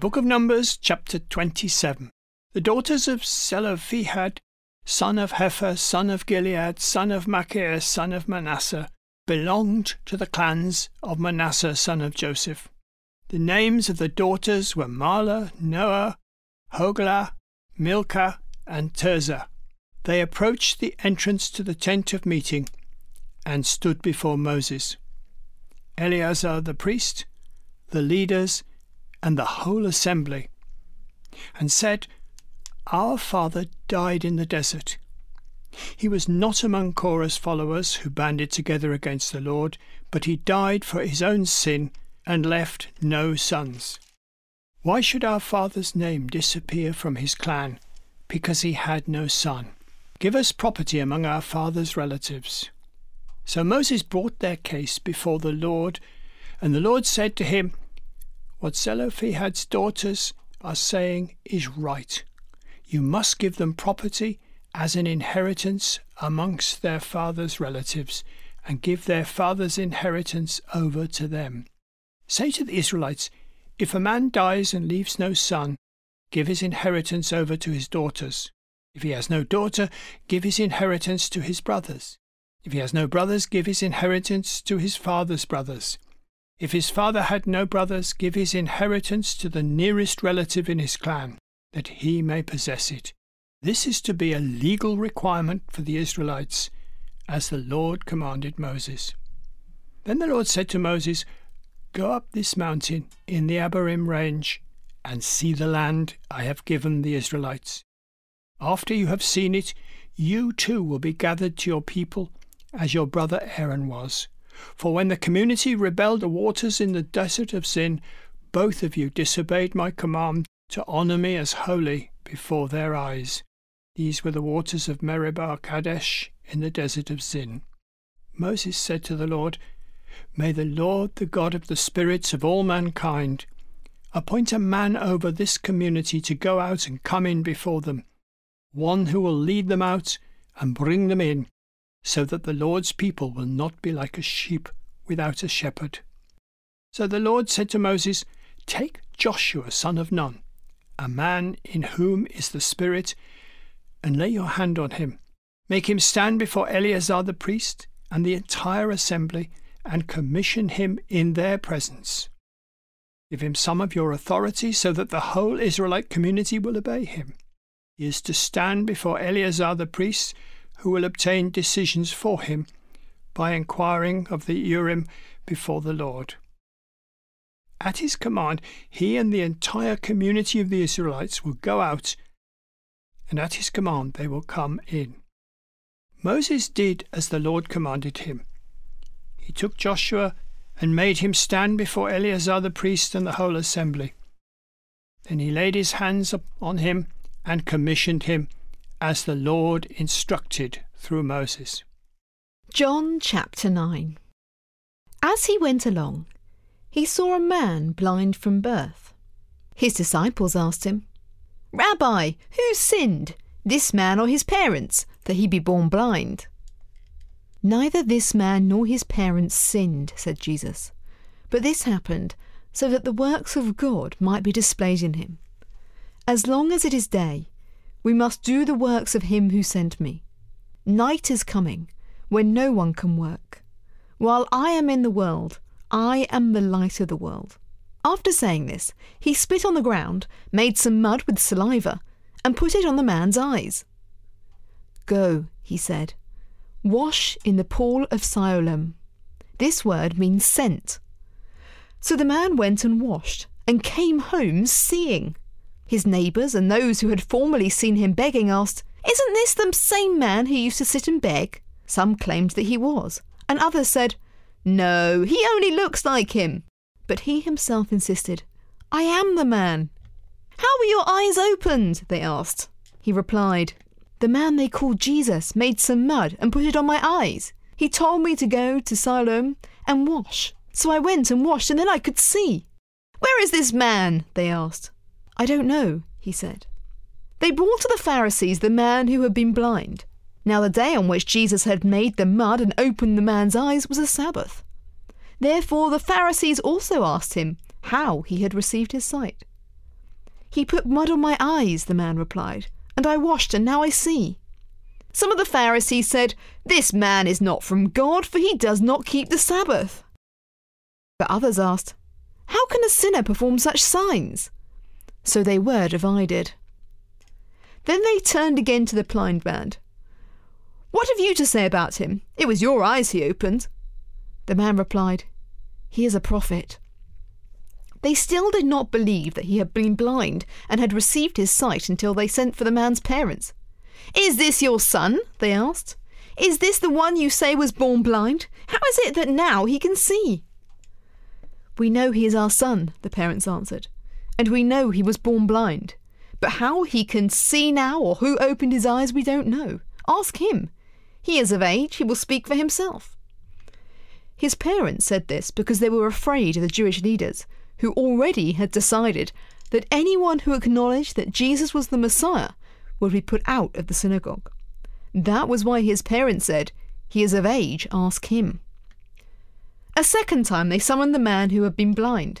Book of Numbers, chapter 27. The daughters of Zelophehad, son of Hepher, son of Gilead, son of Machir, son of Manasseh, belonged to the clans of Manasseh, son of Joseph. The names of the daughters were Mahlah, Noah, Hoglah, Milcah, and Tirzah. They approached the entrance to the tent of meeting and stood before Moses. Eleazar the priest, the leaders, and the whole assembly, and said, Our father died in the desert. He was not among Korah's followers who banded together against the Lord, but he died for his own sin and left no sons. Why should our father's name disappear from his clan because he had no son? Give us property among our father's relatives. So Moses brought their case before the Lord, and the Lord said to him, What Zelophehad's daughters are saying is right. You must give them property as an inheritance amongst their father's relatives, and give their father's inheritance over to them. Say to the Israelites, If a man dies and leaves no son, give his inheritance over to his daughters. If he has no daughter, give his inheritance to his brothers. If he has no brothers, give his inheritance to his father's brothers. If his father had no brothers, give his inheritance to the nearest relative in his clan, that he may possess it. This is to be a legal requirement for the Israelites, as the Lord commanded Moses. Then the Lord said to Moses, Go up this mountain in the Abarim range, and see the land I have given the Israelites. After you have seen it, you too will be gathered to your people, as your brother Aaron was. For when the community rebelled the waters in the desert of Zin, both of you disobeyed my command to honour me as holy before their eyes. These were the waters of Meribah Kadesh in the desert of Zin. Moses said to the Lord, May the Lord, the God of the spirits of all mankind, appoint a man over this community to go out and come in before them, one who will lead them out and bring them in, so that the Lord's people will not be like a sheep without a shepherd. So the Lord said to Moses, Take Joshua son of Nun, a man in whom is the Spirit, and lay your hand on him. Make him stand before Eleazar the priest and the entire assembly, and commission him in their presence. Give him some of your authority so that the whole Israelite community will obey him. He is to stand before Eleazar the priest who will obtain decisions for him by inquiring of the Urim before the Lord. At his command, he and the entire community of the Israelites will go out, and at his command they will come in. Moses did as the Lord commanded him. He took Joshua and made him stand before Eleazar the priest and the whole assembly. Then he laid his hands on him and commissioned him as the Lord instructed through Moses. John chapter 9 As he went along, he saw a man blind from birth. His disciples asked him, Rabbi, who sinned, this man or his parents, that he be born blind? Neither this man nor his parents sinned, said Jesus, but this happened so that the works of God might be displayed in him. As long as it is day, we must do the works of him who sent me. Night is coming, when no one can work. While I am in the world, I am the light of the world. After saying this, he spit on the ground, made some mud with saliva, and put it on the man's eyes. Go, he said, wash in the pool of Siloam. This word means sent. So the man went and washed, and came home seeing. His neighbours and those who had formerly seen him begging asked, Isn't this the same man who used to sit and beg? Some claimed that he was, and others said, No, he only looks like him. But he himself insisted, I am the man. How were your eyes opened? they asked. He replied, The man they called Jesus made some mud and put it on my eyes. He told me to go to Siloam and wash. So I went and washed, and then I could see. Where is this man? they asked. I don't know, he said. They brought to the Pharisees the man who had been blind. Now, the day on which Jesus had made the mud and opened the man's eyes was a Sabbath. Therefore, the Pharisees also asked him how he had received his sight. He put mud on my eyes, the man replied, and I washed, and now I see. Some of the Pharisees said, This man is not from God, for he does not keep the Sabbath. But others asked, How can a sinner perform such signs? So they were divided. Then they turned again to the blind man. What have you to say about him? It was your eyes he opened. The man replied, He is a prophet. They still did not believe that he had been blind and had received his sight until they sent for the man's parents. Is this your son? they asked. Is this the one you say was born blind? How is it that now he can see? We know he is our son, the parents answered, and we know he was born blind. But how he can see now or who opened his eyes, we don't know. Ask him. He is of age, he will speak for himself. His parents said this because they were afraid of the Jewish leaders, who already had decided that anyone who acknowledged that Jesus was the Messiah would be put out of the synagogue. That was why his parents said, He is of age, ask him. A second time they summoned the man who had been blind.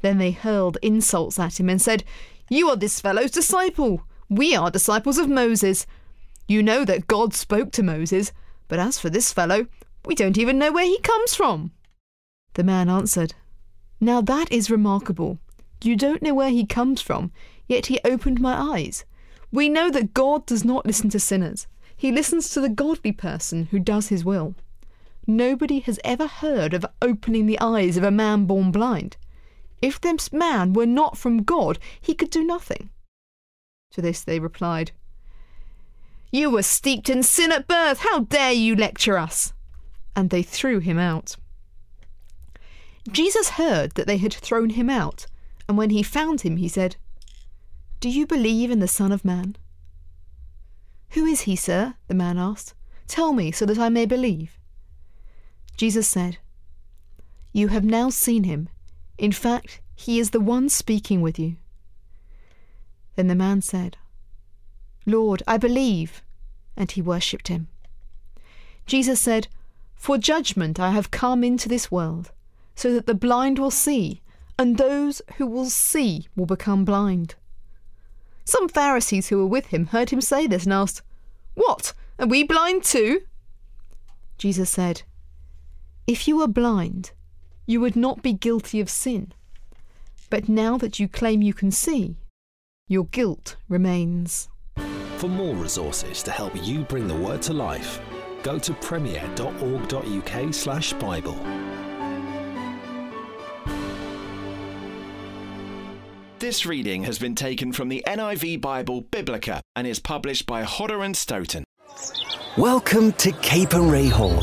Then they hurled insults at him and said, You are this fellow's disciple. We are disciples of Moses. You know that God spoke to Moses, but as for this fellow, we don't even know where he comes from. The man answered, Now that is remarkable. You don't know where he comes from, yet he opened my eyes. We know that God does not listen to sinners. He listens to the godly person who does his will. Nobody has ever heard of opening the eyes of a man born blind. If this man were not from God, he could do nothing. To this they replied, You were steeped in sin at birth. How dare you lecture us? And they threw him out. Jesus heard that they had thrown him out, and when he found him, he said, Do you believe in the Son of Man? Who is he, sir? the man asked. Tell me so that I may believe. Jesus said, You have now seen him. In fact, he is the one speaking with you. Then the man said, Lord, I believe. And he worshipped him. Jesus said, For judgment I have come into this world so that the blind will see, and those who will see will become blind. Some Pharisees who were with him heard him say this and asked, What? Are we blind too? Jesus said, If you were blind, you would not be guilty of sin. But now that you claim you can see, your guilt remains. For more resources to help you bring the word to life, go to premier.org.uk/slash Bible. This reading has been taken from the NIV Bible Biblica and is published by Hodder and Stoughton. Welcome to Capernwray Hall,